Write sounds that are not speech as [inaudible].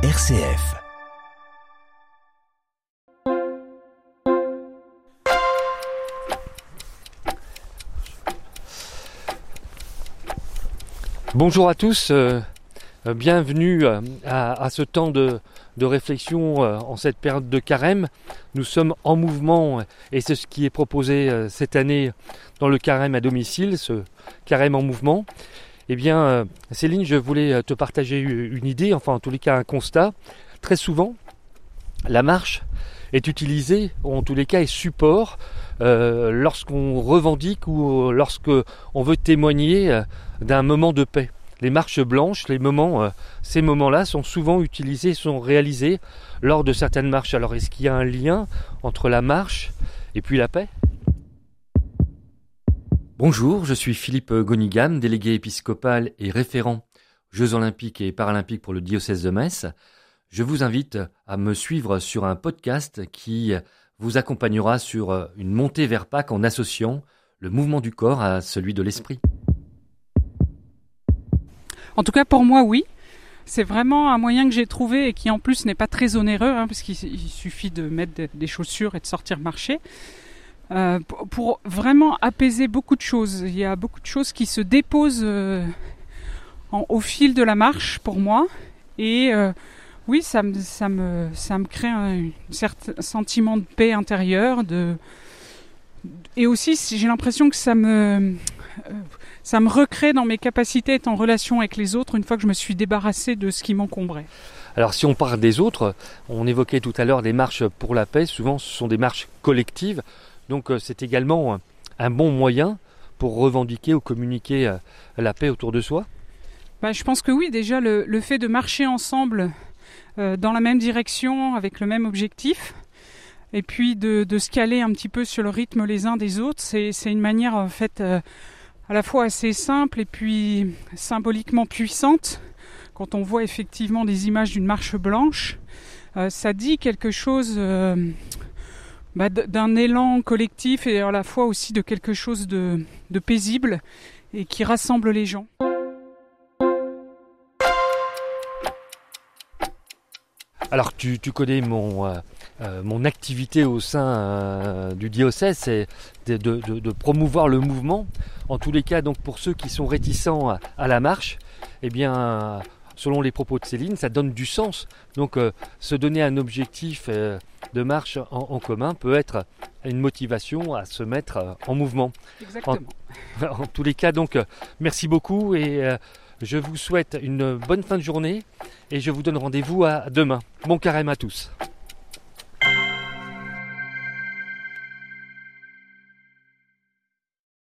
RCF. Bonjour à tous, euh, euh, bienvenue euh, à, ce temps de, réflexion en cette période de carême. Nous sommes en mouvement et c'est ce qui est proposé cette année dans le carême à domicile, ce carême en mouvement. Eh bien, euh, Céline, je voulais euh, te partager une idée, enfin en tous les cas un constat. Très souvent, la marche est utilisée, en tous les cas est support, euh, lorsqu'on revendique ou lorsque on veut témoigner d'un moment de paix. Les marches blanches, ces moments-là sont souvent utilisés, sont réalisés lors de certaines marches. Alors est-ce qu'il y a un lien entre la marche et puis la paix? Bonjour, je suis Philippe Gonigam, délégué épiscopal et référent Jeux olympiques et paralympiques pour le diocèse de Metz. Je vous invite à me suivre sur un podcast qui vous accompagnera sur une montée vers Pâques en associant le mouvement du corps à celui de l'esprit. En tout cas, pour moi, oui. C'est vraiment un moyen que j'ai trouvé et qui en plus n'est pas très onéreux, hein, parce qu'il il suffit de mettre des chaussures et de sortir marcher. Euh, pour, vraiment apaiser beaucoup de choses. Il y a beaucoup de choses qui se déposent euh, au fil de la marche pour moi. Et euh, oui, ça me, ça me, ça me crée un, certain sentiment de paix intérieure. Et aussi, si- j'ai l'impression que ça me, ça me recrée dans mes capacités à être en relation avec les autres une fois que je me suis débarrassée de ce qui m'encombrait. Alors si on parle des autres, on évoquait tout à l'heure des marches pour la paix, souvent ce sont des marches collectives, donc euh, c'est également un- bon moyen pour revendiquer ou communiquer euh, la paix autour de soi. Bah, je pense que oui, déjà le, fait de marcher ensemble euh, dans la même direction, avec le même objectif, et puis de, se caler un petit peu sur le rythme les uns des autres, c'est une manière en fait à la fois assez simple et puis symboliquement puissante. Quand on voit effectivement des images d'une marche blanche, ça dit quelque chose bah, d'un élan collectif et à la fois aussi de quelque chose de, paisible et qui rassemble les gens. Alors tu, connais mon, euh, euh, mon activité au sein euh, du diocèse, c'est de, promouvoir le mouvement. En tous les cas, donc pour ceux qui sont réticents à, à la marche, eh bien, selon les propos de Céline, ça donne du sens. Donc euh, se donner un objectif euh, de marche en, en commun peut être une motivation à se mettre euh, en mouvement. Exactement. En [laughs] tous les cas, donc, merci beaucoup et je vous souhaite une bonne fin de journée et je vous donne rendez-vous à demain. Bon carême à tous.